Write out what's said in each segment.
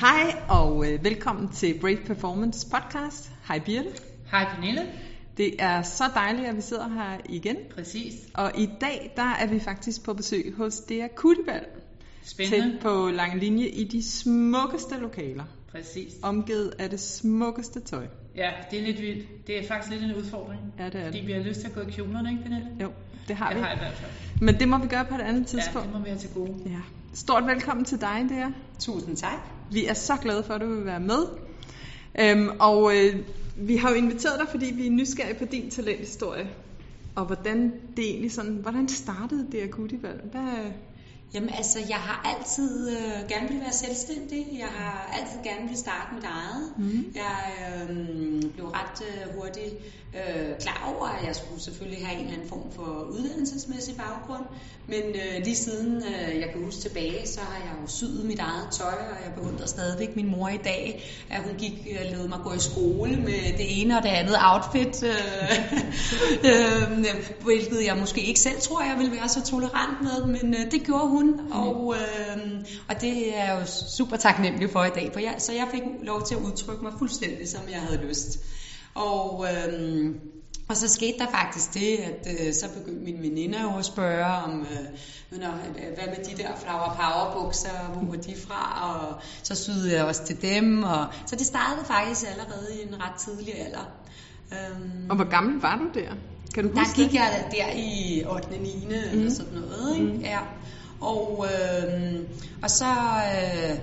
Hej og øh, velkommen til Brave Performance podcast. Hej Birte. Hej Pernille. Det er så dejligt, at vi sidder her igen. Præcis. Og i dag, der er vi faktisk på besøg hos Dea Kuttebal. Spændende. Tæt på Lange Linje i de smukkeste lokaler. Præcis. Omgivet af det smukkeste tøj. Ja, det er lidt vildt. Det er faktisk lidt en udfordring. Ja, det er Fordi det. vi har lyst til at gå i kjolerne, ikke Pernille? Jo, det har det vi. har jeg i hvert fald. Men det må vi gøre på et andet Ja, tidspunkt. det må vi have til gode. Ja. Stort velkommen til dig, Dea. Tusind tak. Vi er så glade for, at du vil være med. Øhm, og øh, vi har jo inviteret dig, fordi vi er nysgerrige på din talenthistorie. Og hvordan det egentlig sådan, hvordan startede det Kuttibal? Hvad, Jamen altså, jeg har altid øh, gerne vil være selvstændig. Jeg har altid gerne vil starte mit eget. Mhm. Jeg øh, blev ret øh, hurtigt øh, klar over, at jeg skulle selvfølgelig have en eller anden form for uddannelsesmæssig baggrund. Men øh, lige siden øh, jeg kan huske tilbage, så har jeg jo syet mit eget tøj, og jeg beundrer stadigvæk min mor i dag, at hun gik og lod mig gå i skole med det ene og det andet outfit, øh, øh, hvilket jeg måske ikke selv tror, jeg ville være så tolerant med, men øh, det gjorde hun, og, øh, og det er jeg jo super taknemmelig for i dag, for jeg, så jeg fik lov til at udtrykke mig fuldstændig, som jeg havde lyst. Og, øh, og så skete der faktisk det, at øh, så begyndte mine veninder jo at spørge om, øh, Nå, øh, hvad med de der flower power bukser, hvor var de fra, og så syede jeg også til dem, og så det startede faktisk allerede i en ret tidlig alder. Øhm, og hvor gammel var du der? Kan du der huske gik det? jeg der i 8. 9. Mm. eller sådan noget, ikke? Mm. Ja. Og, øh, og så øh,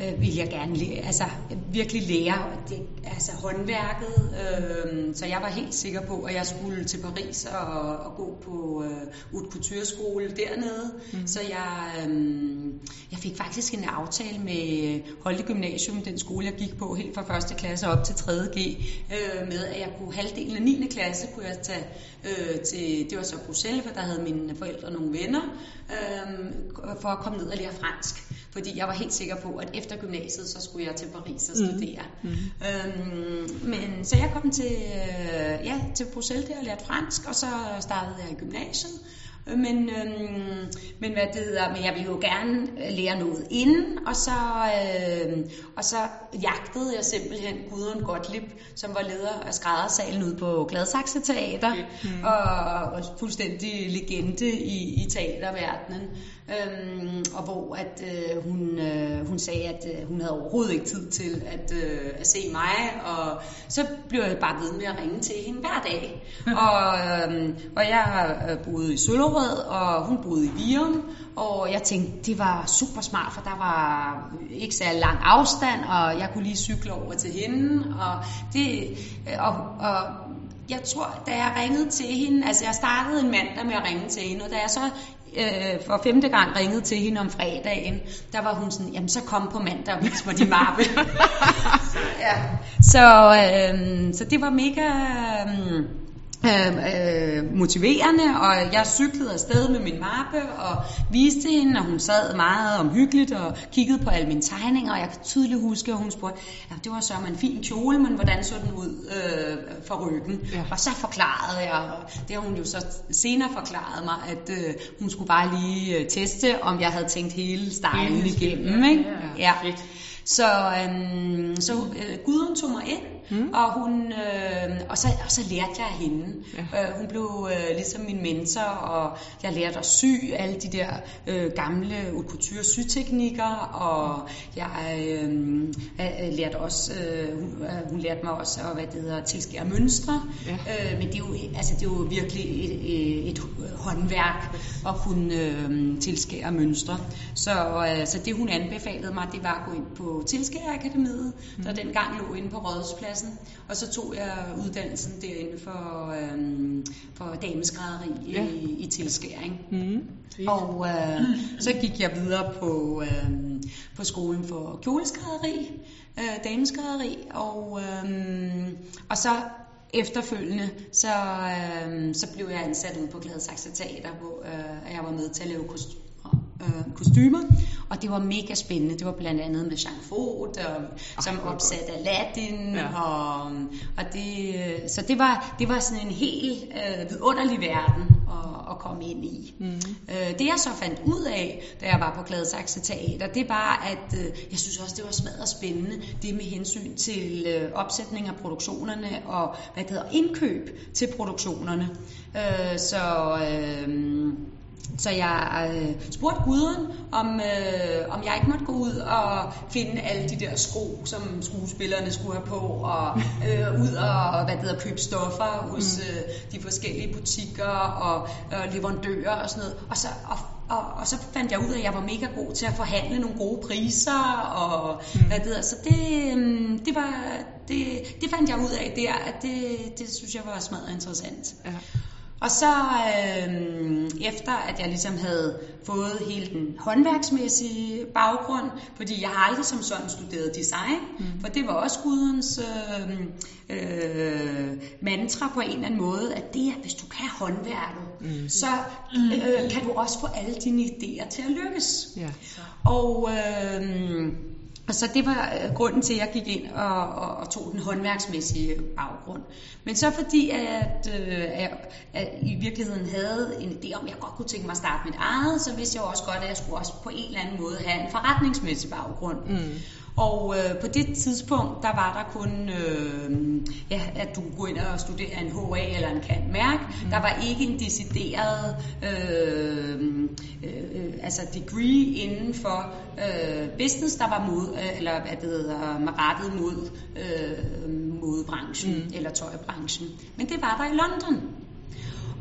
øh, ville jeg gerne lære, altså, virkelig lære det, altså håndværket. Øh, så jeg var helt sikker på, at jeg skulle til Paris og, og gå på øh, Haute Couture skole dernede. Mm. Så jeg, øh, jeg fik faktisk en aftale med Holte Gymnasium, den skole jeg gik på helt fra 1. klasse op til 3.G, øh, med at jeg kunne halvdelen af 9. klasse kunne jeg tage øh, til, det var så Bruxelles, for der havde mine forældre nogle venner, øh, for at komme ned og lære fransk. Fordi jeg var helt sikker på, at efter gymnasiet, så skulle jeg til Paris og studere. Mm. Øhm, men så jeg kom til, øh, ja, til Bruxelles der og lærte fransk, og så startede jeg i gymnasiet. Men, øhm, men hvad det hedder, men jeg ville jo gerne øh, lære noget inden, og så, øh, og så jagtede jeg simpelthen Gudrun Gottlieb, som var leder af skræddersalen ude på Gladsaxe Teater, mm. og, og fuldstændig legende i, i teaterverdenen. Øhm, og hvor at øh, hun, øh, hun sagde, at øh, hun havde overhovedet ikke tid til at, øh, at se mig, og så blev jeg bare ved med at ringe til hende hver dag. og, øh, og jeg øh, boede i Søllerød, og hun boede i Virum, og jeg tænkte, det var super smart, for der var ikke særlig lang afstand, og jeg kunne lige cykle over til hende, og det, og, og jeg tror, da jeg ringede til hende, altså jeg startede en mandag med at ringe til hende, og da jeg så øh, for femte gang ringede til hende om fredagen, der var hun sådan, jamen så kom på mandag og vis mig din mappe. ja. så, øh, så det var mega... Øh, øh, øh, motiverende, og jeg cyklede afsted med min mappe og viste hende, og hun sad meget omhyggeligt og kiggede på alle mine tegninger, og jeg kan tydeligt huske, at hun spurgte, ja, det var så en fin kjole, men hvordan så den ud øh, fra ryggen? Ja. Og så forklarede jeg, og det har hun jo så senere forklaret mig, at øh, hun skulle bare lige øh, teste, om jeg havde tænkt hele stylen igennem. ja, Ikke? ja, fedt. Så, øhm, så øh, Gudrun tog mig ind, mm. og, hun, øh, og, så, og så lærte jeg af hende. Ja. Øh, hun blev øh, ligesom min mentor, og jeg lærte at sy alle de der øh, gamle haute couture syteknikker, og jeg øh, øh, lærte også, øh, hun, øh, hun lærte mig også at hvad det hedder, tilskære mønstre. Ja. Øh, men det er, jo, altså, det er jo virkelig et, et, et håndværk at kunne øh, tilskære mønstre. Så, øh, så det hun anbefalede mig, det var at gå ind på Tilskærerakademiet, mm. der dengang lå inde på Rådhuspladsen. Og så tog jeg uddannelsen derinde for, øh, for dameskrædderi Ja. i, i tilskæring. Mm. Og øh, så gik jeg videre på, øh, på skolen for kjoleskrædderi, øh, dameskrædderi, og, øh, og så efterfølgende, så, øh, så blev jeg ansat ude på Gladsaxe Teater, hvor øh, jeg var med til at lave kost, øh, kostymer, og det var mega spændende. Det var blandt andet med Jean Fod, og, som hvor opsatte Aladdin, Ja. og, og det, så det var, det var sådan en helt øh, vidunderlig verden at, at at komme ind i. Mm. Øh, det jeg så fandt ud af, da jeg var på Gladsaxe Teater, det var, at øh, jeg synes også, det var smadret spændende, det med hensyn til øh, opsætning af produktionerne og hvad det hedder, indkøb til produktionerne. Øh, så... Øh, så jeg øh, spurgte guderen, om, øh, om jeg ikke måtte gå ud og finde alle de der sko, som skuespillerne skulle have på, og øh, ud og hvad det hedder, købe stoffer hos øh, de forskellige butikker og øh, leverandører og sådan noget. Og så, og, og, og så fandt jeg ud af, at jeg var mega god til at forhandle nogle gode priser, og mm. hvad det hedder. Så det, øh, det, var, det, det fandt jeg ud af der, at det, det synes jeg var smadret interessant. Ja. Og så øh, efter at jeg ligesom havde fået hele den håndværksmæssige baggrund, fordi jeg har aldrig som sådan studeret design, mm. for det var også gudens øh, øh, mantra på en eller anden måde, at det er, hvis du kan håndværket, mm. så øh, kan du også få alle dine idéer til at lykkes. Ja. Og, øh, og så det var øh, grunden til, at jeg gik ind og, og, og tog den håndværksmæssige baggrund. Men så fordi, at, øh, at, at i virkeligheden havde en idé om, at jeg godt kunne tænke mig at starte mit eget, så vidste jeg også godt, at jeg skulle også på en eller anden måde have en forretningsmæssig baggrund. Mm. Og øh, på det tidspunkt, der var der kun, øh, ja, at du kunne gå ind og studere en HA eller en kan mærk. Mm. Der var ikke en decideret øh, øh, altså degree inden for øh, business, der var mod, øh, eller hvad det hedder, rettet mod øh, modebranchen mm. eller tøjbranchen. Men det var der i London.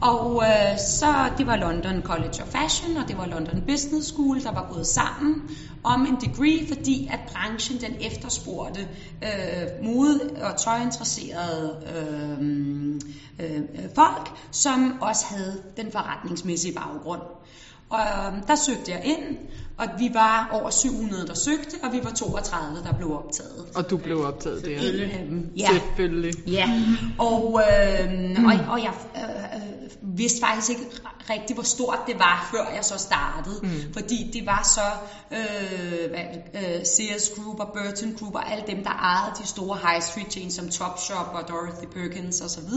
Og øh, så det var London College of Fashion, og det var London Business School, der var gået sammen om en degree, fordi at branchen den efterspurgte øh, mode- og tøjinteresserede øh, øh, folk, som også havde den forretningsmæssige baggrund. Og øh, der søgte jeg ind, og vi var over 700, der søgte, og vi var 32, der blev optaget. Og du blev optaget der. Af dem, ja. Selvfølgelig. Ja, og, øh, og, og jeg øh, vidste faktisk ikke rigtig, hvor stort det var, før jeg så startede. Mm. Fordi det var så øh, hvad, øh, Sears Group og Burton Group og alle dem, der ejede de store high street chains som Topshop og Dorothy Perkins osv.,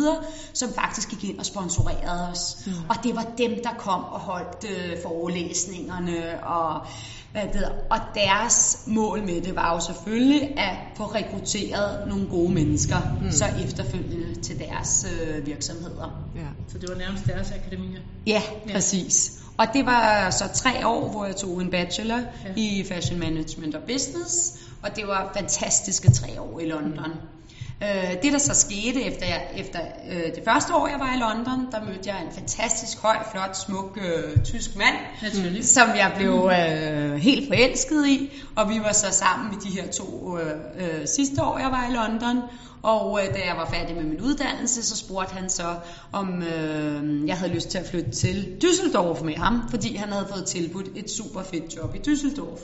som faktisk gik ind og sponsorerede os. Mm. Og det var dem, der kom og holdt øh, forelæsningerne og hvad det hedder. Og deres mål med det var jo selvfølgelig at få rekrutteret nogle gode mennesker, mm. så efterfølgende til deres øh, virksomheder. Ja. Så det var nærmest deres akademier. Ja, præcis. Og det var så tre år, hvor jeg tog en bachelor ja. i Fashion Management og Business, og det var fantastiske tre år i London. Mm. Øh, det der så skete efter, jeg, efter øh, det første år, jeg var i London, der mødte jeg en fantastisk høj, flot, smuk øh, tysk mand, Naturligt. som jeg blev øh, helt forelsket i. Og vi var så sammen i de her to øh, øh, sidste år, jeg var i London. Og øh, da jeg var færdig med min uddannelse, så spurgte han så, om øh, jeg havde lyst til at flytte til Düsseldorf med ham, fordi han havde fået tilbudt et super fedt job i Düsseldorf.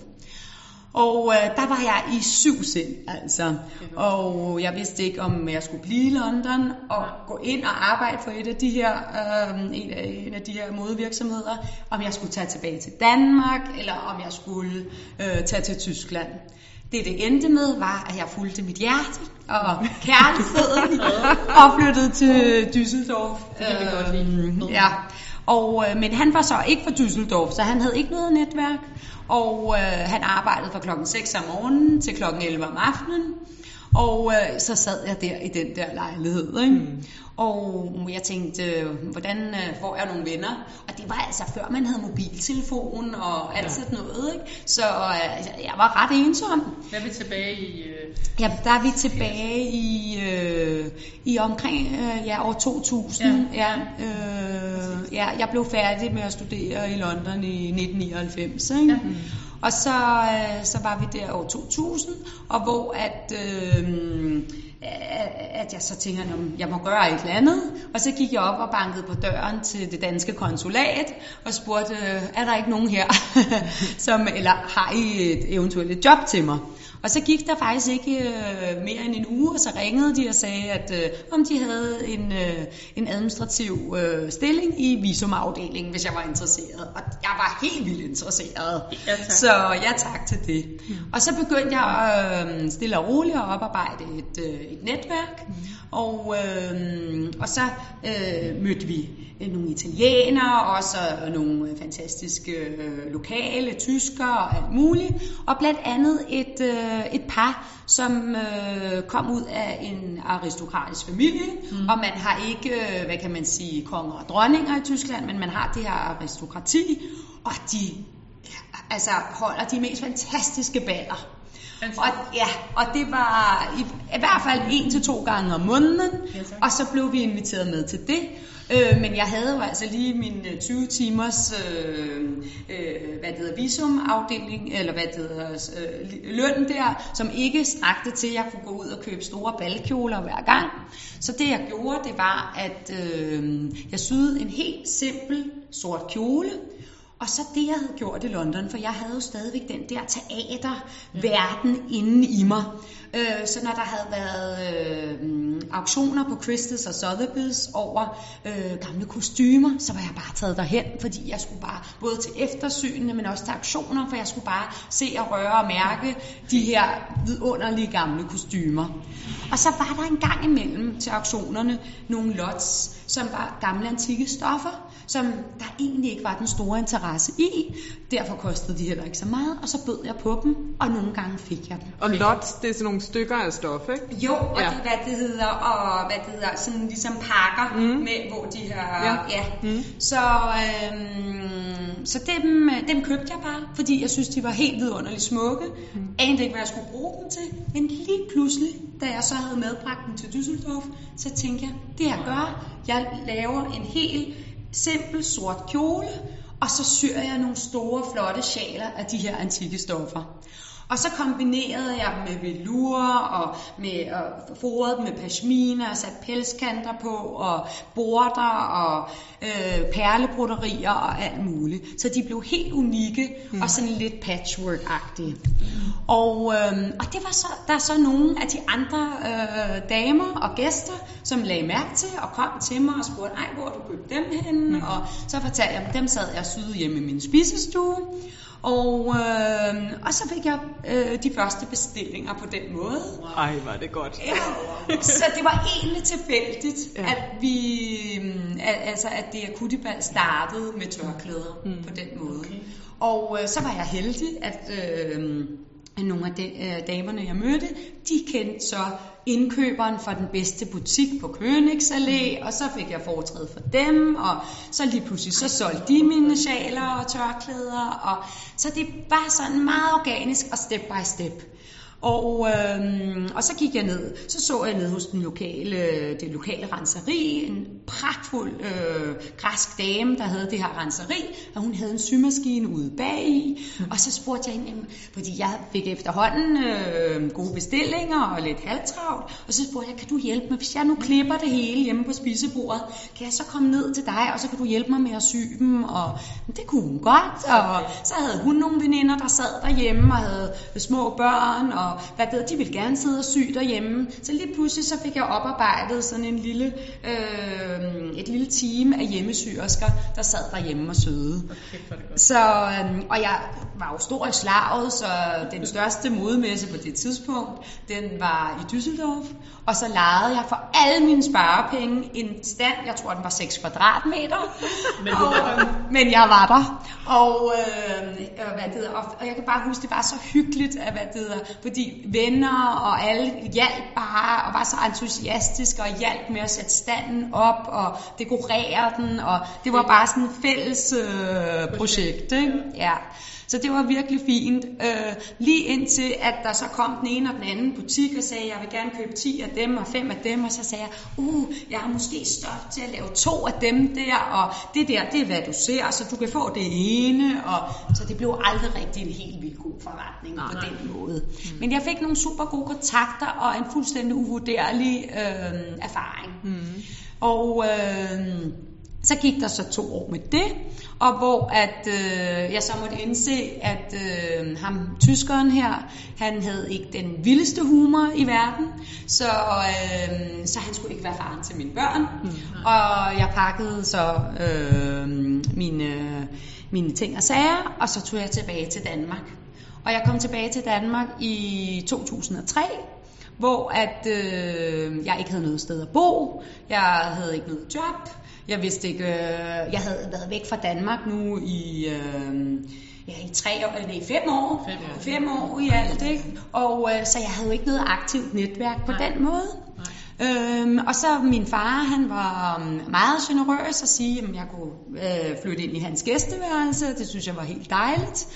Og øh, der var jeg i syv sind, altså. Og jeg vidste ikke, om jeg skulle blive i London og gå ind og arbejde for et af de her, øh, en, af, en af de her modevirksomheder. Om jeg skulle tage tilbage til Danmark, eller om jeg skulle øh, tage til Tyskland. Det det endte med, var, at jeg fulgte mit hjerte og kærligheden og flyttede til Düsseldorf. Det kan vi godt lide. Øh, ja. Og, øh, men han var så ikke fra Düsseldorf, så han havde ikke noget netværk. Og øh, han arbejdede fra klokken 6 om morgenen til klokken 11 om aftenen. Og øh, så sad jeg der i den der lejlighed. Ikke? Mm. Og jeg tænkte, hvordan øh, får jeg nogle venner? Og det var altså før man havde mobiltelefon og alt ja. sådan noget. Ikke? Så øh, jeg var ret ensom. Der er vi tilbage i... Øh... Ja, der er vi tilbage i, øh, i omkring øh, ja, år 2000. Ja. Ja, øh, ja, jeg blev færdig med at studere i London i 1999. Ikke? Ja. Og så, øh, så var vi der år 2000, og hvor at, øh, at jeg så tænker, at jeg må gøre et eller andet. Og så gik jeg op og bankede på døren til det danske konsulat og spurgte, er der ikke nogen her, som, eller har I et eventuelt job til mig? Og så gik der faktisk ikke øh, mere end en uge, og så ringede de og sagde, at øh, om de havde en, øh, en administrativ øh, stilling i visumafdelingen, hvis jeg var interesseret. Og jeg var helt vildt interesseret. Ja, tak. Så ja tak til det. Mm. Og så begyndte jeg øh, stille og roligt at oparbejde et, øh, et netværk. Mm. Og, øh, og så øh, mødte vi øh, nogle italienere, og øh, nogle fantastiske øh, lokale, tyskere og alt muligt. Og blandt andet et, øh, et par, som øh, kom ud af en aristokratisk familie. Mm. Og man har ikke, øh, hvad kan man sige, konger og dronninger i Tyskland, men man har det her aristokrati. Og de altså, holder de mest fantastiske baller. Og, ja, og det var i, i hvert fald en til to gange om måneden, Ja, tak. og så blev vi inviteret med til det. Øh, men jeg havde jo altså lige min øh, 20 timers øh, øh, hvad det hedder, visumafdeling, eller hvad det hedder, øh, løn der, som ikke strakte til, at jeg kunne gå ud og købe store balkjoler hver gang. Så det jeg gjorde, det var, at øh, jeg syede en helt simpel sort kjole, og så det, jeg havde gjort i London, for jeg havde jo stadigvæk den der teaterverden inde i mig. Øh, så når der havde været øh, auktioner på Christie's og Sotheby's over øh, gamle kostymer, så var jeg bare taget derhen, fordi jeg skulle bare både til eftersynene, men også til auktioner, for jeg skulle bare se og røre og mærke de her vidunderlige gamle kostymer. Og så var der en gang imellem til auktionerne nogle lots, som var gamle antikke stoffer, som der egentlig ikke var den store interesse i. Derfor kostede de heller ikke så meget, og så bød jeg på dem, og nogle gange fik jeg dem. Og lots, det er sådan nogle stykker af stof, ikke? Jo, og Ja. det, hvad det hedder, og hvad det hedder, sådan ligesom pakker, Mm. med, hvor de her, Ja. ja. Mm. Så, øhm, så dem, dem købte jeg bare, fordi jeg synes, de var helt vidunderligt smukke. Mm. Anede ikke, hvad jeg skulle bruge dem til, men lige pludselig, da jeg så havde medbragt dem til Düsseldorf, så tænkte jeg, det jeg gør, jeg laver en helt simpel sort kjole, og så syr jeg nogle store, flotte sjaler af de her antikke stoffer. Og så kombinerede jeg dem med velour og med og forede dem med pashmina og satte pelskanter på og border og øh, perlebroderier og alt muligt. Så de blev helt unikke mm. og sådan lidt patchwork-agtige. Og, øh, og det var så, der er så nogle af de andre øh, damer og gæster, som lagde mærke til og kom til mig og spurgte, ej, hvor du købt dem henne? Mm. Og så fortalte jeg dem, dem sad jeg syede hjemme i min spisestue. Og, øh, og så fik jeg øh, de første bestillinger på den måde. Ej, var det godt. Ja. Så det var egentlig tilfældigt, Ja. at vi, al- altså at det akutibal startede med tørklæder mm. på den måde. Okay. Og øh, så var jeg heldig, at øh, nogle af de, øh, damerne, jeg mødte, de kendte så indkøberen fra den bedste butik på Königsallé, og så fik jeg foretræde for dem, og så lige pludselig så solgte de mine sjaler og tørklæder, og så det var sådan meget organisk og step by step. Og, øhm, og så gik jeg ned, så så jeg ned hos den lokale, det lokale renseri, en pragtfuld øh, græsk dame, der havde det her renseri, og hun havde en symaskine ude bag i, og så spurgte jeg hende, fordi jeg fik efterhånden øh, gode bestillinger og lidt halvtravlt, og så spurgte jeg, kan du hjælpe mig, hvis jeg nu klipper det hele hjemme på spisebordet, kan jeg så komme ned til dig, og så kan du hjælpe mig med at sy dem, og det kunne hun godt, og så havde hun nogle veninder, der sad derhjemme og havde små børn, og hvad det, hedder, de ville gerne sidde og sy derhjemme. Så lige pludselig så fik jeg oparbejdet sådan en lille, øh, et lille team af hjemmesyersker, der sad derhjemme og syede. Okay. Så, øhm, og jeg var jo stor i slaget, så den største modemesse på det tidspunkt, den var i Düsseldorf. Og så lejede jeg for alle mine sparepenge en stand, jeg tror den var 6 kvadratmeter. Men og, øh, men jeg var der. Og, øh, øh, hvad det hedder, og, og jeg kan bare huske, det var så hyggeligt, at, hvad det hedder, fordi venner og alle hjalp bare, og var så entusiastiske, og hjalp med at sætte standen op, og dekorere den, og det var bare sådan et fælles øh, projekt. Ikke? Ja. Så det var virkelig fint. Øh, lige indtil, at der så kom den ene og den anden butik og sagde, jeg vil gerne købe 10 af dem og 5 af dem, og så sagde jeg, uh, jeg har måske stof til at lave to af dem der, og det der, det er hvad du ser, så du kan få det ene, og så det blev aldrig rigtig en helt vildt god forretning Nej. på den måde. Mm. Men jeg fik nogle super gode kontakter og en fuldstændig uvurderlig øh, erfaring. Mm. Og øh, så gik der så to år med det, og hvor at øh, jeg så måtte indse, at øh, ham tyskeren her, han havde ikke den vildeste humor i verden, så, øh, så han skulle ikke være faren til mine børn. Mm. Og jeg pakkede så øh, mine, mine ting og sager, og så tog jeg tilbage til Danmark. Og jeg kom tilbage til Danmark i 2003, hvor at øh, jeg ikke havde noget sted at bo, jeg havde ikke noget job, jeg vidste ikke, øh, jeg havde været væk fra Danmark nu i, øh, ja, i tre år, eller nej, fem år, Fem år. fem år i alt, ikke? Og øh, så jeg havde jo ikke noget aktivt netværk på Nej. den måde. Øhm, og så min far, han var øhm, meget generøs at sige, at jeg kunne øh, flytte ind i hans gæsteværelse. Det synes jeg var helt dejligt.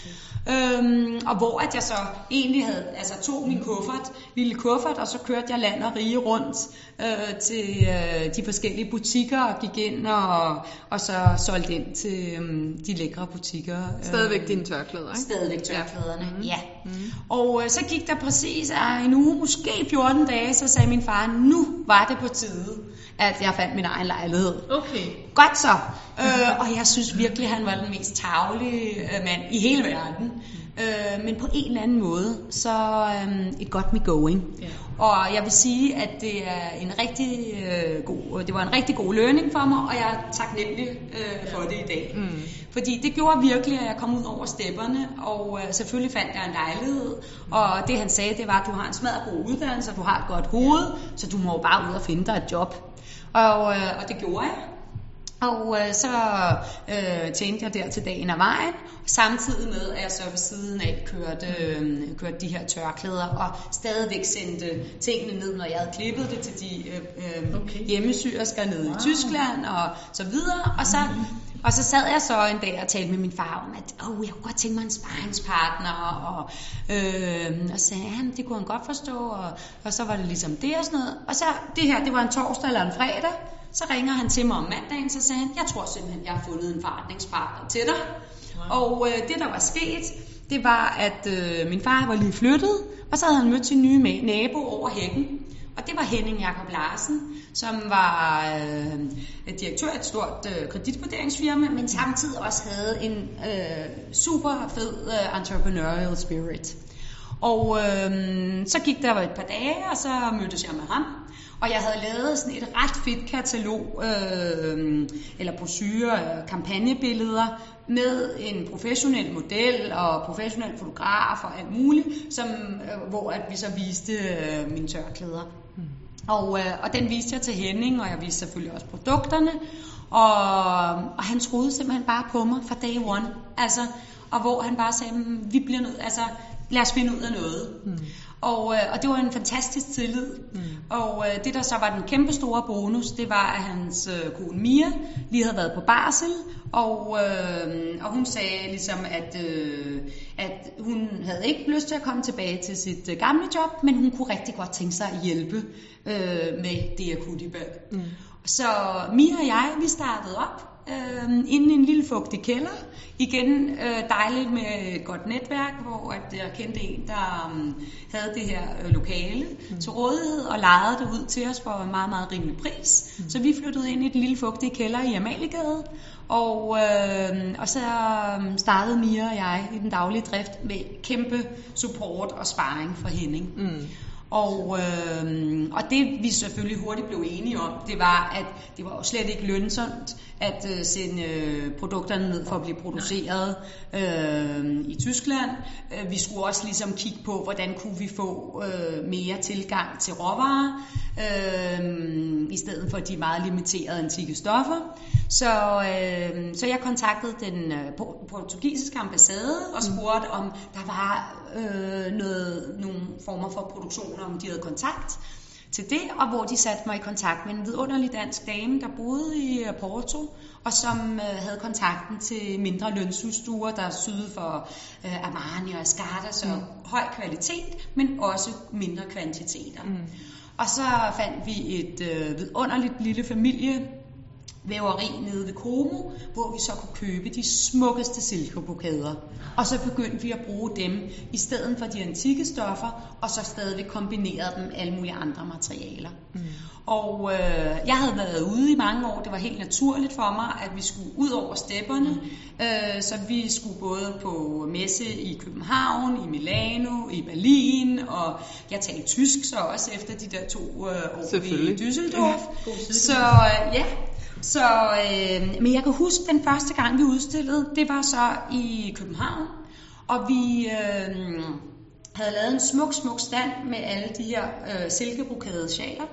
Øhm, og hvor at jeg så egentlig havde, altså tog min kuffert, lille kuffert, og så kørte jeg land og rige rundt øh, til øh, de forskellige butikker og gik ind og, og så solgte ind til øh, de lækre butikker. øh, Stadigvæk dine tørklæder, ikke? Stadigvæk tørklæderne, Ja. ja. ja. Og øh, så gik der præcis øh, en uge, måske 14 dage, så sagde min far, nu var det på tide, at jeg fandt min egen lejlighed. Okay. Godt så. Øh, og jeg synes virkelig, han var den mest tavlige øh, mand i hele verden. Øh, men på en eller anden måde, så øh, it got me going. Ja. Og jeg vil sige, at det er en rigtig øh, god, det var en rigtig god learning for mig, og jeg er taknemmelig øh, for det i dag. Mm. Fordi det gjorde virkelig, at jeg kom ud over stepperne, og øh, selvfølgelig fandt jeg en lejlighed. Og det han sagde, det var, at du har en smadret god uddannelse, og du har et godt hoved, så du må jo bare ud og finde dig et job. Og, øh, og det gjorde jeg. Og øh, så øh, tjente jeg der til dagen af vejen, samtidig med at jeg så ved siden af kørte, øh, kørte de her tørklæder, og stadigvæk sendte tingene ned, når jeg havde klippet det til de øh, øh, Okay. hjemmesyersker nede Wow. i Tyskland og så videre. Og så, og så sad jeg så en dag og talte med min far om, at oh, jeg kunne godt tænke mig en sparringspartner, og, øh, og sagde han, det kunne han godt forstå, og, og så var det ligesom det og sådan noget. Og så, det her, det var en torsdag eller en fredag, så ringer han til mig om mandagen, så sagde han, jeg tror simpelthen, jeg har fundet en forretningspartner til dig. Wow. Og øh, det, der var sket, det var, at øh, min far var lige flyttet, og så havde han mødt sin nye nabo over hækken. Og det var Henning Jakob Larsen, som var øh, direktør i et stort øh, kreditvurderingsfirma, men samtidig også havde en øh, super fed øh, entrepreneurial spirit. Og øh, så gik der et par dage, og så mødtes jeg med ham. Og jeg havde lavet sådan et ret fedt katalog, øh, eller brochure, øh, kampagnebilleder, med en professionel model og professionel fotograf og alt muligt, som, øh, hvor at vi så viste øh, mine tørklæder. Og, øh, og den viste jeg til Henning, og jeg viste selvfølgelig også produkterne. Og, og han troede simpelthen bare på mig fra day one. Altså, og hvor han bare sagde, "Mm, vi bliver nødt, altså, lad os finde ud af noget. Mm. Og, øh, og det var en fantastisk tillid. Mm. Og øh, det der så var den kæmpe store bonus, det var, at hans øh, kone Mia lige havde været på barsel, og, øh, og hun sagde ligesom, at, øh, at hun havde ikke lyst til at komme tilbage til sit øh, gamle job, men hun kunne rigtig godt tænke sig at hjælpe øh, med det akutibag. Mm. Så Mia og jeg, vi startede op øh, inde i en lille fugtig kælder. Igen øh, dejligt med et godt netværk, hvor at jeg kendte en, der um, havde det her øh, lokale mm. til rådighed og lejede det ud til os for en meget, meget rimelig pris. Mm. Så vi flyttede ind i den lille fugtige kælder i Amaliegade, og, øh, og så øhm, startede Mia og jeg i den daglige drift med kæmpe support og sparring fra Henning. Mm. Og, øh, og det vi selvfølgelig hurtigt blev enige om, det var, at det var jo slet ikke lønsomt at øh, sende øh, produkterne ned for at blive produceret øh, i Tyskland. Øh, vi skulle også ligesom kigge på, hvordan kunne vi få øh, mere tilgang til råvarer, øh, i stedet for de meget limiterede antikke stoffer. Så, øh, så jeg kontaktede den øh, portugisiske ambassade og spurgte, om der var øh, noget, nogle former for produktion produktioner, om de havde kontakt til det, og hvor de satte mig i kontakt med en vidunderlig dansk dame, der boede i øh, Porto, og som øh, havde kontakten til mindre lønshusstuer, der syede for øh, Armani og Escada, så mm. høj kvalitet, men også mindre kvantiteter. Mm. Og så fandt vi et øh, vidunderligt lille familie væveri nede ved Como, hvor vi så kunne købe de smukkeste silkebrokader. Og så begyndte vi at bruge dem i stedet for de antikke stoffer, og så stadigvæk kombinere dem med alle mulige andre materialer. Mm. Og øh, jeg havde været ude i mange år, det var helt naturligt for mig, at vi skulle ud over stepperne, mm. øh, så vi skulle både på messe i København, i Milano, i Berlin, og jeg talte tysk så også efter de der to øh, år i. Düsseldorf. Side, Så øh, ja, så, øh, men jeg kan huske den første gang vi udstillede, det var så i København, og vi øh, havde lavet en smuk, smuk stand med alle de her øh, silkebrokade sjaler.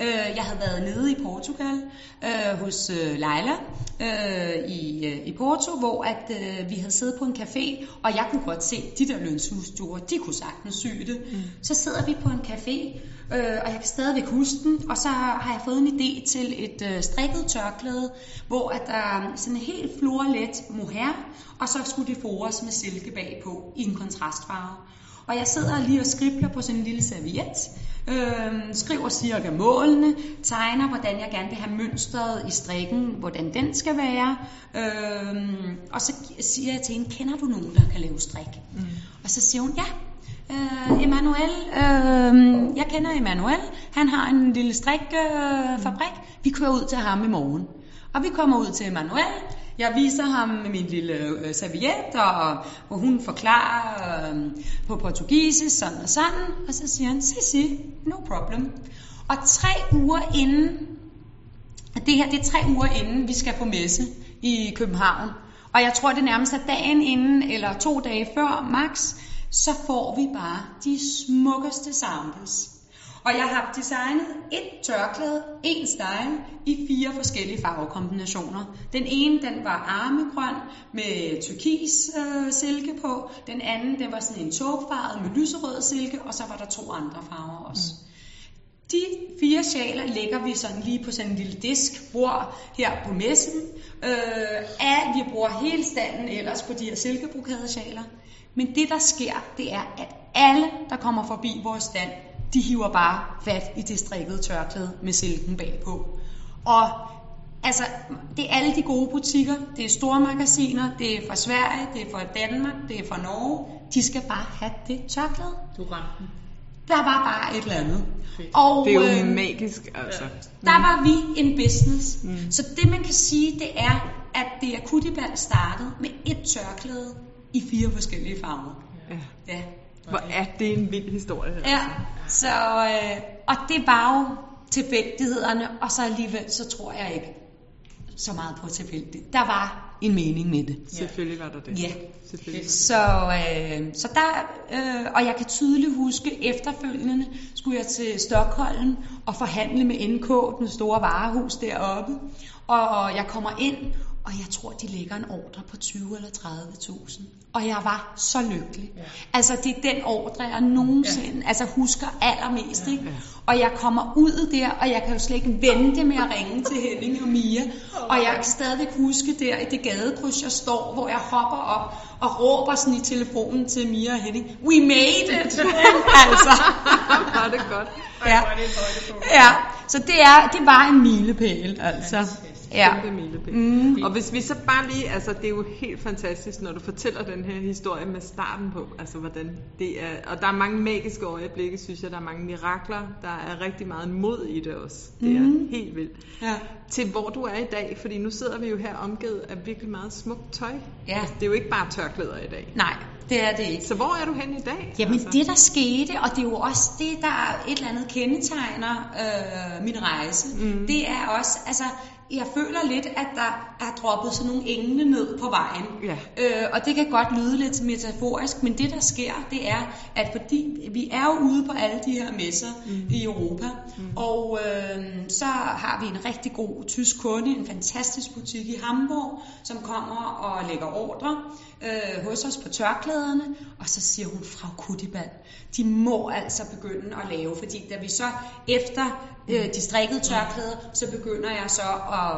Øh, jeg havde været nede i Portugal øh, hos øh, Leila øh, i, øh, i Porto, hvor at øh, vi havde siddet på en café, og jeg kunne godt se, de der lønshusstuer, de kunne sagtens sy det. Mm. Så sidder vi på en café, øh, og jeg kan stadigvæk huske den, og så har jeg fået en idé til et øh, strikket tørklæde, hvor at der er sådan en helt florlet mohair, og så skulle det fores med silke bagpå i en kontrastfarve. Og jeg sidder lige og skribler på sådan en lille serviet, øh, skriver cirka målene, tegner, hvordan jeg gerne vil have mønstret i strikken, hvordan den skal være. Øh, og så siger jeg til hende, kender du nogen, der kan lave strik? Mm. Og så siger hun, ja, øh, Emanuel, øh, jeg kender Emanuel, han har en lille strikfabrik, øh, fabrik. vi kører ud til ham i morgen. Og vi kommer ud til Emanuel, jeg viser ham min lille øh, serviet, og, hvor hun forklarer øh, på portugisisk sådan og sådan, og så siger han, si, si, no problem. Og tre uger inden, det her det er tre uger inden, vi skal på messe i København, og jeg tror det nærmest er dagen inden, eller to dage før max, så får vi bare de smukkeste samples. Og jeg har designet et tørklæde, en style, i fire forskellige farvekombinationer. Den ene, den var armegrøn med turkis øh, silke på. Den anden, den var sådan en togfarvet med lyserød silke, og så var der to andre farver også. Mm. De fire sjaler lægger vi sådan lige på sådan en lille disk, bord her på messen. Øh, at vi bruger hele standen ellers på de her silkebrokade sjaler. Men det der sker, det er, at alle, der kommer forbi vores stand, de hiver bare fat i det strikkede tørklæde med silken bagpå. Og altså, det er alle de gode butikker, det er store magasiner, det er fra Sverige, det er fra Danmark, det er fra Norge. De skal bare have det tørklæde. Du ramte den. Der var bare et eller andet. Fedt. Og, Det er jo øh, magisk, altså. der var vi en business. Mm. Så det man kan sige, det er, at det Kutibal startede med et tørklæde i fire forskellige farver. Ja. Ja. Hvor er det en vild historie. Altså. Ja, så, øh, og det var jo tilfældighederne, og så alligevel, så tror jeg ikke så meget på tilfældigt. Der var en mening med det. Selvfølgelig var der det. Ja. Selvfølgelig Så, øh, så der, øh, og jeg kan tydeligt huske, efterfølgende skulle jeg til Stockholm og forhandle med NK, den store varehus deroppe. Og jeg kommer ind, og jeg tror, de lægger en ordre på 20 eller 30.000. Og jeg var så lykkelig. Ja. Altså, det er den ordre, jeg nogensinde ja. altså, husker allermest. Ja. Ikke? Og jeg kommer ud der, og jeg kan jo slet ikke vente med at ringe til Henning og Mia. Og jeg kan stadigvæk huske der i det gadekryds, jeg står, hvor jeg hopper op og råber sådan i telefonen til Mia og Henning, We made it! altså. var det godt. Ja. ja, så det, er, det var en milepæl, altså. Ja. Kæmpe milepæl. Mm. Og hvis vi så bare lige, altså det er jo helt fantastisk, når du fortæller den her historie med starten på, altså hvordan det er, og der er mange magiske øjeblikke, synes jeg, der er mange mirakler, der er rigtig meget mod i det også. Det er Mhm. helt vildt. Ja. Til hvor du er i dag, fordi nu sidder vi jo her omgivet af virkelig meget smukt tøj. Ja. Altså, det er jo ikke bare tørklæder i dag. Nej, det er det ikke. Så hvor er du hen i dag? Jamen altså? det der skete, og det er jo også det, der er et eller andet kendetegner øh, min rejse, mm. det er også, altså jeg føler lidt, at der er droppet sådan nogle engle ned på vejen. Ja. Øh, og det kan godt lyde lidt metaforisk, men det der sker, det er, at fordi vi er jo ude på alle de her messer mm. i Europa, mm. og øh, så har vi en rigtig god tysk kunde, en fantastisk butik i Hamburg, som kommer og lægger ordre øh, hos os på tørklæderne, og så siger hun, Frau Kutibal, de må altså begynde at lave, fordi da vi så efter øh, de strikkede tørklæder, så begynder jeg så at,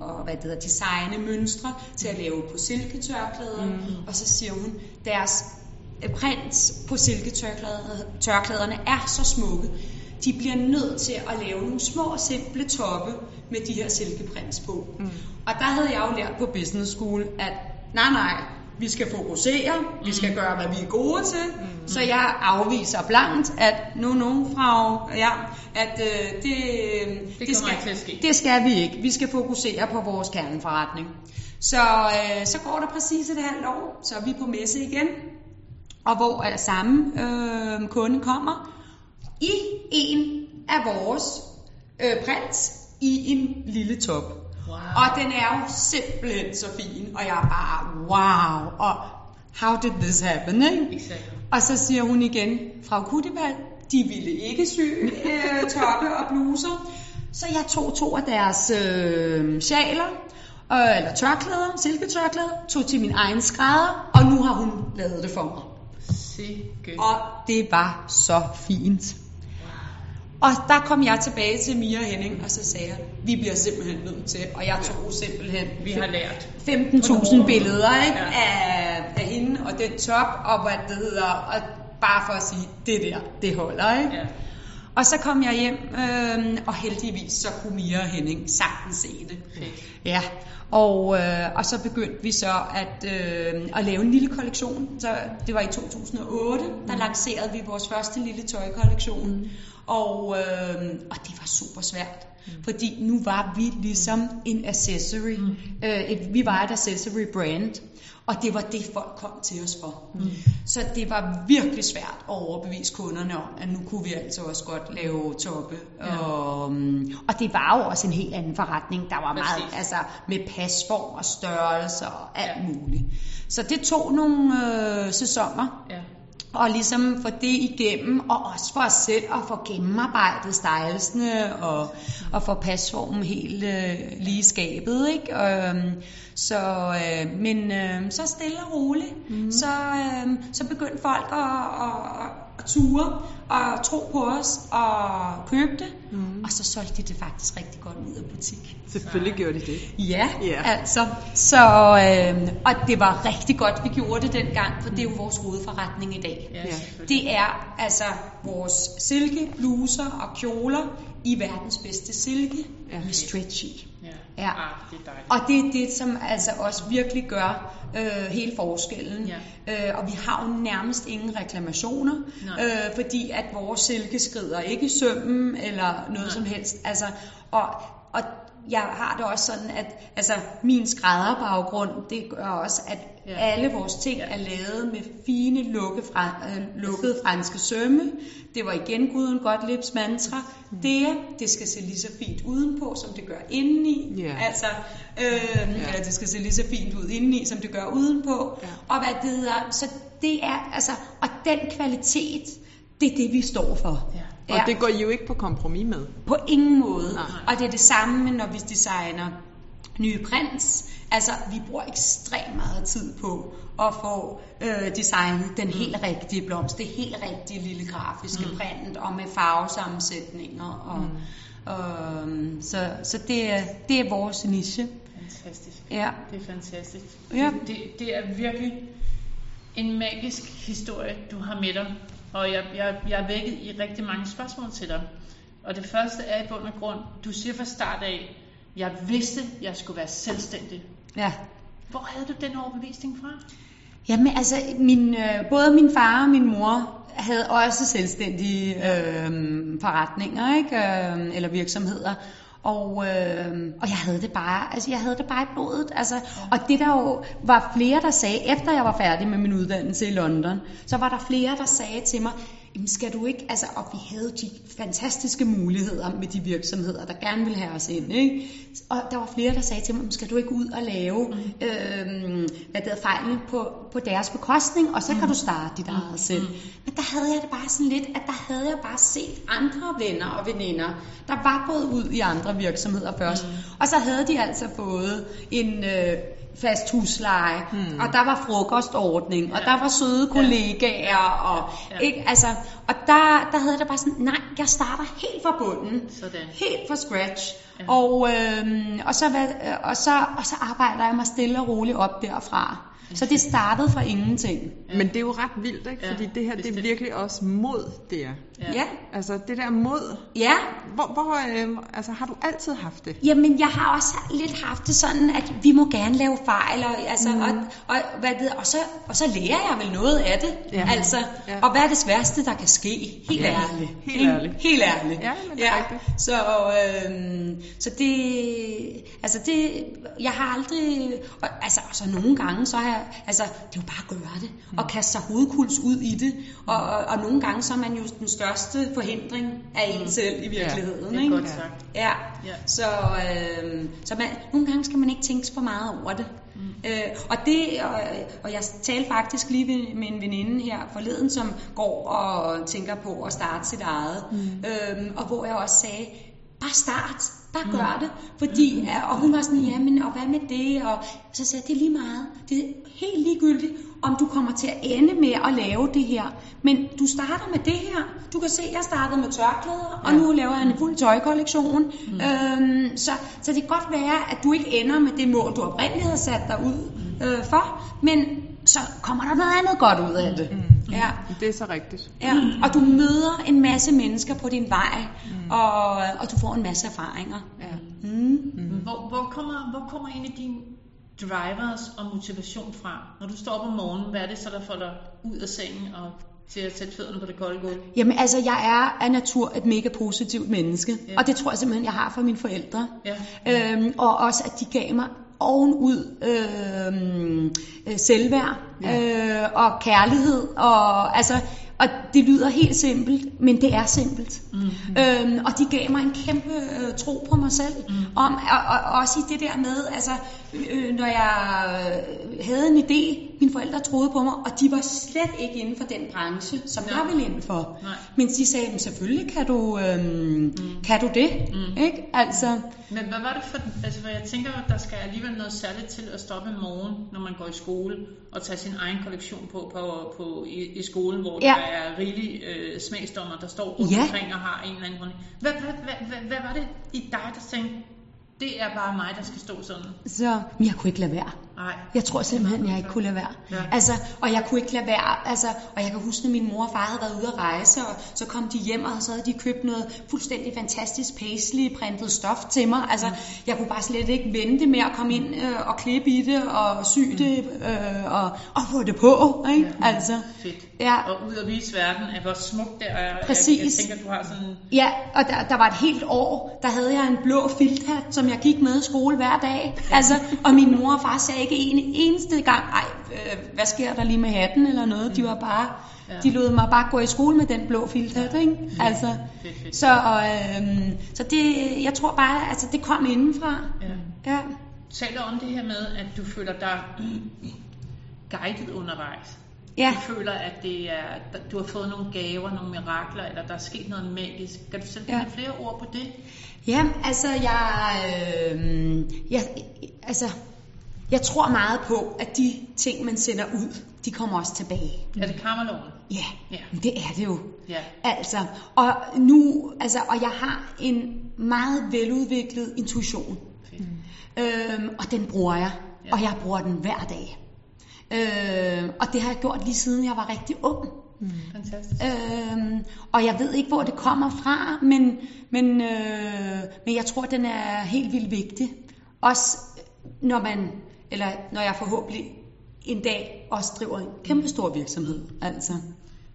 og, hvad det hedder, designe mønstre til at lave på silketørklæder, mm. og så siger hun, deres øh, print på silketørklæderne er så smukke. de bliver nødt til at lave nogle små, simple toppe med de her silkeprints på. Mm. Og der havde jeg jo lært på business school, at nej, nej, vi skal fokusere, vi skal gøre, hvad vi er gode til. Mm. Så jeg afviser blankt, at nu, nu, frau, ja, at øh, det, Det det, kommer skal, det skal vi ikke. Vi skal fokusere på vores kerneforretning. Så, øh, så går der præcis et halvt år, så er vi på messe igen, og hvor er samme øh, kunde kommer i en af vores øh, prints i en lille top. Og den er jo simpelthen så fin, og jeg er bare, wow, og how did this happen, ikke? Exakt. Og så siger hun igen, fra Kutibal, de ville ikke sy øh, toppe og bluser. Så jeg tog to af deres øh, sjaler, øh, eller tørklæder, silketørklæder, tog til min egen skrædder, og nu har hun lavet det for mig. Sikke. Og det var så fint. Og der kom jeg tilbage til Mia Henning, og så sagde jeg, vi bliver simpelthen nødt til, og jeg tog simpelthen Vi har lært. 15.000 billeder ikke? Ja. Af, af hende og den top, og hvad det hedder, og bare for at sige, det der, det holder, ikke? Ja. Og så kom jeg hjem, øh, og heldigvis så kunne Mia og Henning sagtens se det. Fedt. Ja, og, øh, og så begyndte vi så at, øh, at lave en lille kollektion. Så det var i 2008, der lancerede vi vores første lille tøjkollektion. Mm. Og, øh, og det var super svært, mm. fordi nu var vi ligesom en accessory. Mm. Øh, et, vi var et accessory brand, og det var det, folk kom til os for. Mm. Så det var virkelig svært at overbevise kunderne om, at nu kunne vi altså også godt lave toppe. Ja. Og, mm, og det var jo også en helt anden forretning. Der var meget Præcis. altså, med pasform og størrelse og alt ja. muligt. Så det tog nogle øh, sæsoner Ja. Og ligesom få det igennem, og også for os selv at få gennemarbejdet stylesene og, og få pasformen helt øh, lige skabet, ikke? Øhm, så, øh, men øh, så stille og roligt, mm. så, øh, så begyndte folk at, at, at ture og tro på os og købe det, mm. og så solgte de det faktisk rigtig godt ud af butik. Selvfølgelig gjorde de det. Ja, yeah. altså. Så, øh, og det var rigtig godt, vi gjorde det dengang, for det er jo vores hovedforretning i dag. Ja. Det er altså vores silke, bluser og kjoler i verdens bedste silke ja. med stretchy. Ja. Ja. Ah, det er dejligt. Og det er det, som altså også virkelig gør øh, hele forskellen. Ja. Øh, og vi har jo nærmest ingen reklamationer, Nej. øh, fordi at vores silke skrider ikke i sømmen eller noget Nej. som helst. Altså, og, og jeg har det også sådan, at altså, min skrædderbaggrund, det gør også, at Ja. alle vores ting Ja. er lavet med fine lukke fra, øh, lukkede franske sømme. Det var igen Guden Gottliebs mantra. Mm. Det, det skal se lige så fint udenpå, som det gør indeni. Ja. Altså, øh, ja. eller det skal se lige så fint ud indeni, som det gør udenpå. Ja. Og hvad det hedder, så det er, altså, og den kvalitet, det er det, vi står for. Ja. Og det går I jo ikke på kompromis med. På ingen måde. Nej. Og det er det samme, med, når vi designer nye prints. Altså, vi bruger ekstremt meget tid på at få øh, designet den helt rigtige blomst, det helt rigtige lille grafiske mm. print, og med farvesammensætninger. Og, mm. og, så så det, er, det er vores niche. Fantastisk. Ja. Det er fantastisk. Ja. Det, det, det er virkelig en magisk historie, du har med dig. Og jeg, jeg, jeg er vækket i rigtig mange spørgsmål til dig. Og det første er i bund og grund, du siger fra start af, jeg vidste, jeg skulle være selvstændig. ja. Hvor havde du den overbevisning fra? Jamen altså, min, øh, både min far og min mor havde også selvstændige øh, forretninger, ikke? Øh, eller virksomheder. Og, øh, og jeg havde det bare, altså jeg havde det bare i blodet. Altså, og det der jo var flere, der sagde, efter jeg var færdig med min uddannelse i London, så var der flere, der sagde til mig, Jamen skal du ikke, altså, og vi havde de fantastiske muligheder med de virksomheder, der gerne ville have os ind, ikke? Og der var flere, der sagde til mig, "Men skal du ikke ud og lave øh, hvad det fejlen på, på deres bekostning, og så kan du starte dit eget selv. Men der havde jeg det bare sådan lidt, at der havde jeg bare set andre venner og veninder, der var gået ud i andre virksomheder først. Og så havde de altså fået en... Øh, fast husleje, hmm. og der var frokostordning, og Ja. der var søde kollegaer, og, Ja. ikke, altså, og der, der havde jeg det bare sådan, nej, jeg starter helt fra bunden, Sådan. helt fra scratch, Ja. og, øhm, og, så, hvad, og, så, og så arbejder jeg mig stille og roligt op derfra. Så det startede fra ingenting. Men det er jo ret vildt, ikke? Ja, Fordi det her, det er virkelig også mod, det er. Ja. Altså det der mod, Ja, hvor, hvor øh, altså, har du altid haft det? Jamen, jeg har også lidt haft det sådan, at vi må gerne lave fejl, og, altså, mm. og, og, hvad det, og, så, og så lærer jeg vel noget af det. Ja. Altså, Ja. Og hvad er det sværeste, der kan ske? Helt Ja, ærligt. helt ærligt. Helt ærligt. Ja, men det er rigtigt. Så, øhm, så det, altså det, jeg har aldrig, og, altså, og så nogle gange, så har jeg, altså, det er jo bare at gøre det, Mm. og kaste sig hovedkuls ud i det, og, og, og nogle gange, så er man jo den største forhindring af en selv i virkeligheden. Det er ikke? godt sagt. Ja, Ja. så, øh, så man, nogle gange skal man ikke tænke for meget over det. Mm. Øh, og det, og, og jeg talte faktisk lige med en veninde her forleden, som går og tænker på at starte sit eget. Mm. Øh, og hvor jeg også sagde, bare start, bare gør det. Fordi, mm. og hun var sådan, jamen, og hvad med det? Og så sagde jeg, det er lige meget. Det er helt ligegyldigt, om du kommer til at ende med at lave det her. Men du starter med det her. Du kan se, jeg startede med tørklæder, og nu laver jeg en fuld tøjkollektion. Mm. Øhm, så, så det kan godt være, at du ikke ender med det mål, du oprindeligt havde sat dig ud øh, for, men så kommer der noget andet godt ud af det. Mm. Ja. Det er så rigtigt. Ja, og du møder en masse mennesker på din vej, mm. og, og du får en masse erfaringer. Ja. Mm. Hvor, hvor, kommer, hvor kommer egentlig din drivers og motivation fra? Når du står op om morgenen, hvad er det så, der får dig ud af sengen og til at sætte fødderne på det kolde gulv? Jamen altså, jeg er af natur et mega positivt menneske, Ja. og det tror jeg simpelthen, jeg har fra mine forældre. Ja. Øhm, og også, at de gav mig ovenud øhm, øh, selvværd øh, og kærlighed. Og, altså, og det lyder helt simpelt, men det er simpelt. Mm. Øhm, og de gav mig en kæmpe øh, tro på mig selv. Mm. Om, og, og også i det der med, altså, øh, når jeg havde en idé, mine forældre troede på mig, og de var slet ikke inden for den branche, som Nej. jeg ville inden for. Nej. Men de sagde, "Men selvfølgelig kan du, øhm, mm. kan du det. Mm. Ikke? Altså, Men hvad var det for, altså for jeg tænker, at der skal alligevel noget særligt til at stoppe en morgen, når man går i skole, og tage sin egen kollektion på, på, på i, i skolen, hvor Ja. der er rigelige øh, smagsdommer, der står rundt Ja. omkring og har en eller anden. Hvad, hvad, hvad, hvad, hvad var det i dig, der tænkte, det er bare mig, der skal stå sådan? så, men jeg kunne ikke lade være. Nej. Jeg tror simpelthen, jeg ikke kunne lade være. Ja. Altså, og jeg kunne ikke lade være. Altså, og jeg kan huske, at min mor og far havde været ude at rejse, og så kom de hjem, og så havde de købt noget fuldstændig fantastisk paisley printet stof til mig. Altså, jeg kunne bare slet ikke vente med at komme ind øh, og klippe i det, og sy det, øh, og, og få det på. Ikke? Ja. Altså, Fedt. ja. Og ud at vise verden, at hvor smukt det er. Jeg, Præcis. jeg tænker, du har sådan... Ja, og der, der var et helt år, der havde jeg en blå filthat, som jeg gik med i skole hver dag. Altså, og min mor og far sagde ikke en eneste gang, ej, øh, hvad sker der lige med hatten eller noget. De var bare, Ja. de lod mig bare gå i skole med den blå filthat, ikke? Altså, Fedt, fedt. så, øh, så det, jeg tror bare, altså det kom indenfra. Ja. Ja. taler om det her med, at du føler dig guidet undervejs. Ja. Du føler, at det er, du har fået nogle gaver, nogle mirakler, eller der er sket noget magisk. Kan du sætte ja. flere ord på det? Ja, altså jeg, øh, jeg, altså, jeg tror meget på, at de ting, man sender ud, de kommer også tilbage. Er det karmaloven? Ja, Ja. men det er det jo. Ja. Altså, og nu, altså, og jeg har en meget veludviklet intuition, Fedt. øhm, og den bruger jeg, Ja. og jeg bruger den hver dag. Øhm, og det har jeg gjort lige siden jeg var rigtig ung. Fantastisk. Øhm, og jeg ved ikke, hvor det kommer fra, men, men, øh, men jeg tror, den er helt vildt vigtig. Også når man, eller når jeg forhåbentlig en dag også driver en kæmpe stor virksomhed. Altså.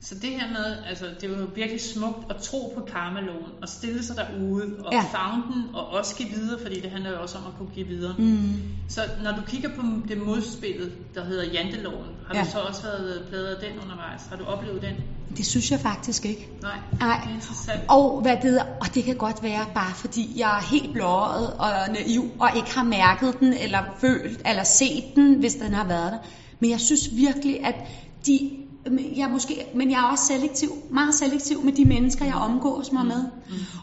Så det her med, altså det er jo virkelig smukt at tro på karmaloven, og stille sig derude, og Ja. favne den, og også give videre, fordi det handler jo også om at kunne give videre. Mm. Så når du kigger på det modspil, der hedder janteloven, har Ja. du så også været pladet af den undervejs? Har du oplevet den? Det synes jeg faktisk ikke. Nej. Nej. Det er interessant. Og, hvad det, og det kan godt være, bare fordi jeg er helt blåret og naiv, og ikke har mærket den, eller følt, eller set den, hvis den har været der. Men jeg synes virkelig, at de, jeg måske, men jeg er også selektiv, meget selektiv med de mennesker, jeg omgås mig med.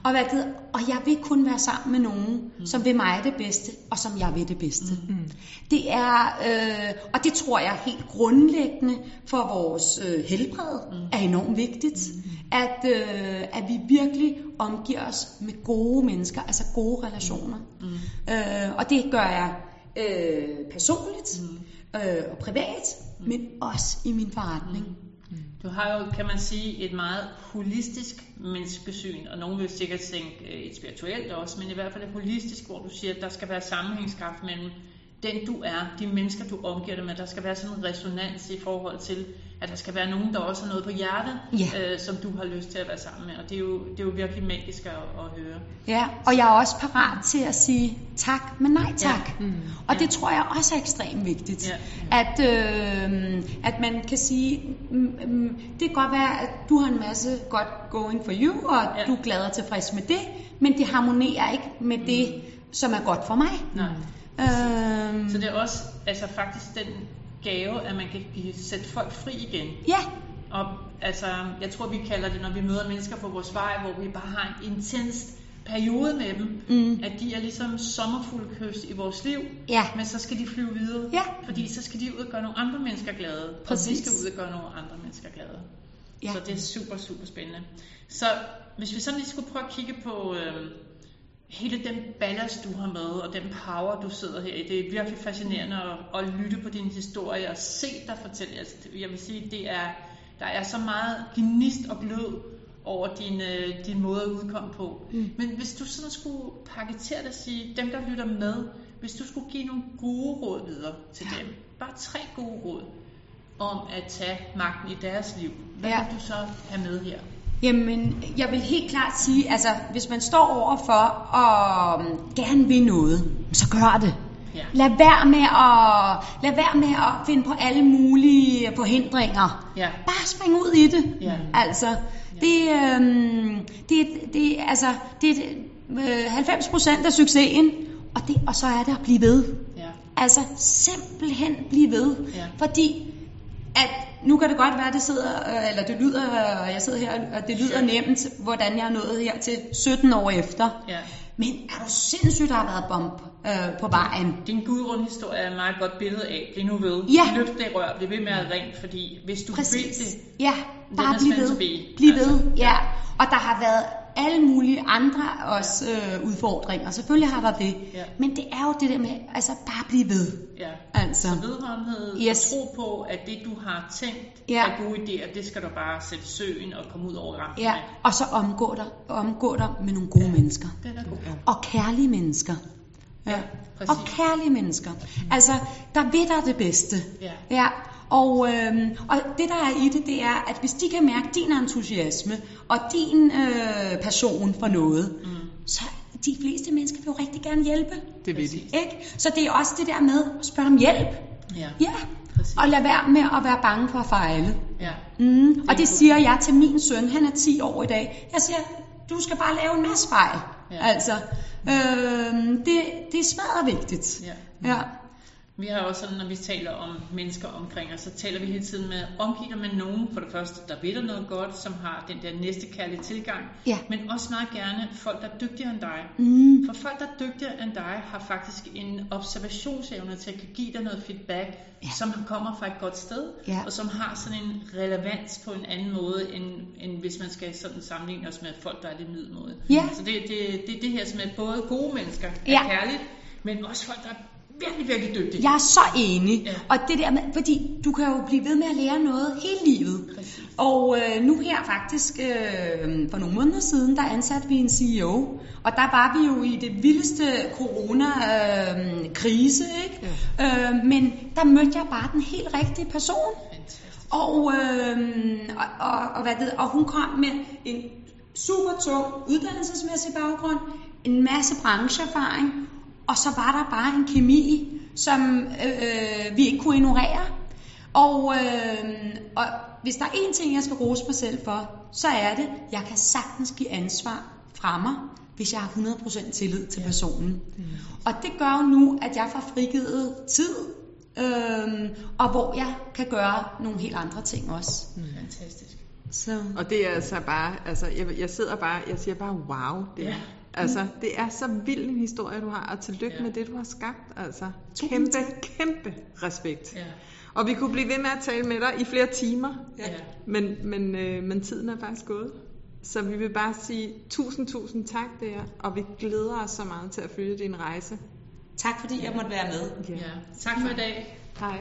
Og, hvad det, og jeg vil kun være sammen med nogen, som vil mig det bedste, og som jeg vil det bedste. Det er, øh, og det tror jeg helt grundlæggende for vores øh, helbred er enormt vigtigt. At, øh, at vi virkelig omgiver os med gode mennesker, altså gode relationer. Øh, og det gør jeg øh, personligt mm. Øh, og privat, mm. men også i min forretning. Mm. Du har jo, kan man sige, et meget holistisk menneskesyn, og nogen vil sikkert tænke øh, et spirituelt også, men i hvert fald et holistisk, hvor du siger, at der skal være sammenhængskraft mellem den du er, de mennesker du omgiver dig med, der skal være sådan en resonans i forhold til, at der skal være nogen, der også har noget på hjertet, Ja. øh, som du har lyst til at være sammen med, og det er jo, det er jo virkelig magisk at, at høre. Ja, og jeg er også parat til at sige tak, men nej tak. Ja. Mm. Og det tror jeg også er ekstremt vigtigt. Ja. At, øh, at man kan sige, mm, mm, det kan godt være, at du har en masse godt going for you, og Ja. du er glad og tilfreds med det, men det harmonerer ikke med det, som er godt for mig. Nej. Øh, Så det er også altså faktisk den gave, at man kan give, sætte folk fri igen. ja, Og altså, jeg tror, vi kalder det, når vi møder mennesker på vores vej, hvor vi bare har en intens periode med dem, Mm. at de er ligesom sommerfuglkys i vores liv, Ja. men så skal de flyve videre, Ja. fordi så skal de ud og gøre nogle andre mennesker glade, og vi Præcis. skal ud og gøre nogle andre mennesker glade. Ja. Så det er super, super spændende. Så hvis vi sådan lige skulle prøve at kigge på øh, hele den ballast, du har med, og den power, du sidder her i, det er virkelig fascinerende at, at lytte på din historie og se dig fortælle. Altså, jeg vil sige, det er, der er så meget gnist og glød over din, øh, din måde at udkomme på. Mm. Men hvis du sådan skulle paketere det og sige, dem der lytter med, hvis du skulle give nogle gode råd videre til ja. dem, bare tre gode råd om at tage magten i deres liv, hvad ja. vil du så have med her? Jamen, jeg vil helt klart sige, altså, hvis man står over for at um, gerne vil noget, så gør det. Ja. Lad være med at, lad være med at finde på alle mulige forhindringer. Ja. Bare spring ud i det. Ja. Altså, det, øhm, det, det, altså, det er øh, 90% af succesen, og, det, og så er det at blive ved. Ja. Altså simpelthen blive ved. Ja. Fordi at nu kan det godt være, at det sidder, øh, eller det lyder, og jeg sidder her, og det lyder nemt, hvordan jeg er nået her til 17 år efter. Ja. Men er du sindssygt, der har været bump øh, på vejen? Din gudrundhistorie er et meget godt billede af, bliv nu ved. Ja. Løft det rør, bliv ved med at rent, fordi hvis du vil Præcis. det, Ja, bare bliv ved. Bliv Altså, ved, ja. Og der har været alle mulige andre også øh, udfordringer. Selvfølgelig har der det. Ja. Men det er jo det der med, altså bare blive ved. ja. Altså. Så vedholdenhed Yes. og tro på, at det du har tænkt Ja. er gode idéer, det skal du bare sætte i søen og komme ud over rampen Ja, og så omgå dig, omgå dig med nogle gode mennesker. Den er god. Og kærlige mennesker. Ja, præcis. og kærlige mennesker. Altså, der ved dig det bedste. Ja. ja. Og, øhm, og det der er i det, det er, at hvis de kan mærke din entusiasme og din øh, passion for noget, mm. så de fleste mennesker vil jo rigtig gerne hjælpe. Det vil de. Ikke? Så det er også det der med at spørge om hjælp. Ja. Ja. Præcis. Og lad være med at være bange for at fejle. ja. Mm, og er det siger jeg til min søn, han er 10 år i dag. Jeg siger, du skal bare lave en masse fejl. Ja. Altså, øh, det, det er smadret vigtigt. Ja. Ja. Vi har også sådan, når vi taler om mennesker omkring os, så taler vi hele tiden med, omgiv dig med nogen, for det første, der ved dig noget godt, som har den der næste kærlige tilgang, Ja. men også meget gerne folk, der er dygtigere end dig. Mm, For folk, der er dygtigere end dig, har faktisk en observationsevne til at kan give dig noget feedback, Ja. som kommer fra et godt sted, Ja. og som har sådan en relevans på en anden måde, end, end hvis man skal sådan sammenligne os med folk, der er lidt middelmåde. Ja. Så det, det, det er det her, som er både gode mennesker, er Ja. kærligt, men også folk, der er virkelig, virkelig dygtige. jeg er så enig. Ja. Og det der med, fordi du kan jo blive ved med at lære noget hele livet. Præcis. Og øh, nu her faktisk, øh, for nogle måneder siden, der ansatte vi en CEO. Og der var vi jo i det vildeste corona-krise, ikke? Ja. Øh, men der mødte jeg bare den helt rigtige person. Fantastisk. Og, øh, og, og, og, hvad det, og hun kom med en super tung uddannelsesmæssig baggrund, en masse brancheerfaring, og så var der bare en kemi, som øh, vi ikke kunne ignorere. Og, øh, og hvis der er én ting, jeg skal rose mig selv for, så er det, jeg kan sagtens give ansvar fra mig, hvis jeg har 100% tillid til personen. Mm. Og det gør jo nu, at jeg får frigivet tid, øh, og hvor jeg kan gøre nogle helt andre ting også. Fantastisk. Så. Og det er altså bare, altså jeg, jeg sidder bare, jeg siger bare wow. Det, Ja. ja. Altså, det er så vild en historie, du har, og tillykke Ja. ja. med det, du har skabt. Altså, kæmpe, kæmpe respekt. Ja. Og vi kunne blive ved med at tale med dig i flere timer, Ja. men, men, øh, men tiden er faktisk gået. Så vi vil bare sige tusind, tusind tak der, og vi glæder os så meget til at følge din rejse. Tak fordi jeg måtte være med. Ja. Tak for i dag. Hej.